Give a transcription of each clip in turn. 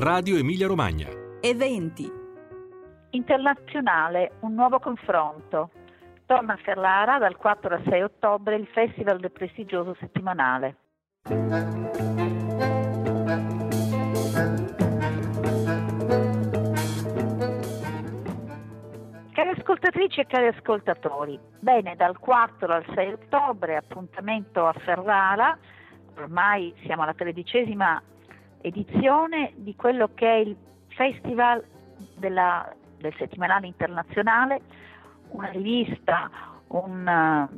Radio Emilia Romagna. Eventi. Internazionale, un nuovo confronto. Torna a Ferrara dal 4 al 6 ottobre il Festival del prestigioso settimanale. Cari ascoltatrici e cari ascoltatori, bene, dal 4 al 6 ottobre appuntamento a Ferrara, ormai siamo alla tredicesima edizione di quello che è il Festival della, del settimanale internazionale, una rivista, un,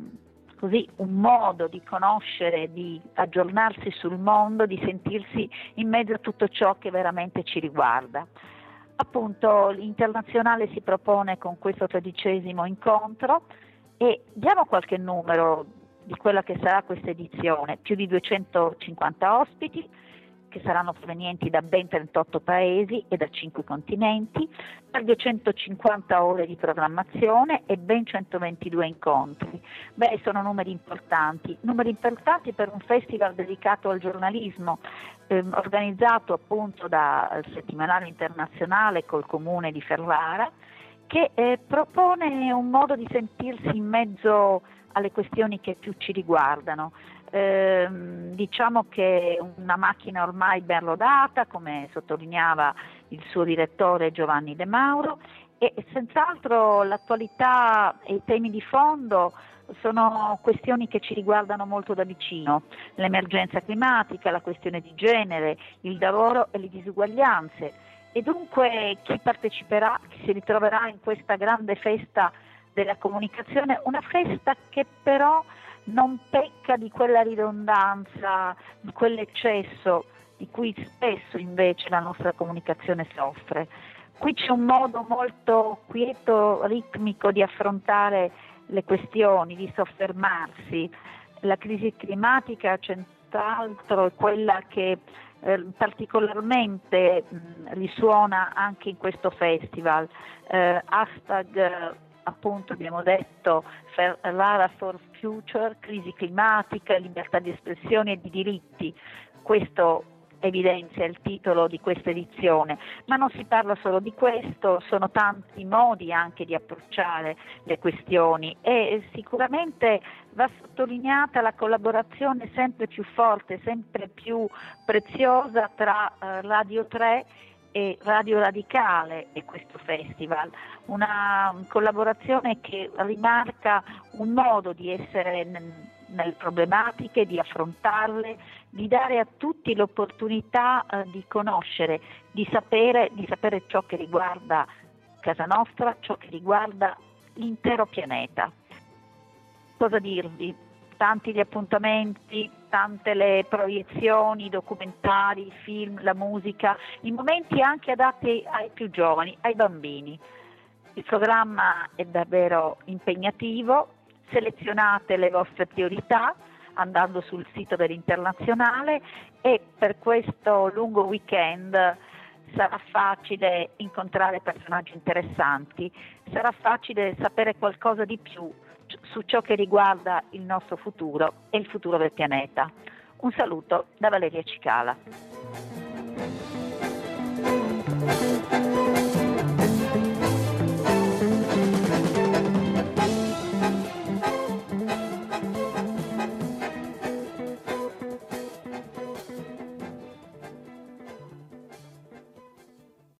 così, un modo di conoscere, di aggiornarsi sul mondo, di sentirsi in mezzo a tutto ciò che veramente ci riguarda. Appunto l'internazionale si propone con questo tredicesimo incontro e diamo qualche numero di quella che sarà questa edizione, più di 250 ospiti, che saranno provenienti da ben 38 paesi e da 5 continenti, per 250 ore di programmazione e ben 122 incontri. Beh, sono numeri importanti, numeri importanti per un festival dedicato al giornalismo, ehm, organizzato appunto dal settimanale internazionale col comune di Ferrara, che eh, propone un modo di sentirsi in mezzo alle questioni che più ci riguardano. Eh, diciamo che una macchina ormai ben rodata, come sottolineava il suo direttore Giovanni De Mauro, e senz'altro l'attualità e i temi di fondo sono questioni che ci riguardano molto da vicino, l'emergenza climatica, la questione di genere, il lavoro e le disuguaglianze. E dunque chi parteciperà, chi si ritroverà in questa grande festa della comunicazione, una festa che però non pecca di quella ridondanza, di quell'eccesso di cui spesso invece la nostra comunicazione soffre. Qui c'è un modo molto quieto, ritmico di affrontare le questioni, di soffermarsi. La crisi climatica, senz'altro, è quella che eh, particolarmente mh, risuona anche in questo festival. Eh, hashtag appunto abbiamo detto Ferrara for Future, crisi climatica, libertà di espressione e di diritti. Questo evidenzia il titolo di questa edizione, ma non si parla solo di questo, sono tanti modi anche di approcciare le questioni e sicuramente va sottolineata la collaborazione sempre più forte, sempre più preziosa tra eh, Radio 3 e Radio Radicale e questo festival, una collaborazione che rimarca un modo di essere nelle problematiche, di affrontarle, di dare a tutti l'opportunità eh, di conoscere, di sapere, di sapere ciò che riguarda casa nostra, ciò che riguarda l'intero pianeta. Cosa dirvi? Tanti gli appuntamenti, tante le proiezioni, i documentari, i film, la musica, in momenti anche adatti ai più giovani, ai bambini. Il programma è davvero impegnativo, selezionate le vostre priorità andando sul sito dell'internazionale e per questo lungo weekend sarà facile incontrare personaggi interessanti, sarà facile sapere qualcosa di più su ciò che riguarda il nostro futuro e il futuro del pianeta. Un saluto da Valeria Cicala.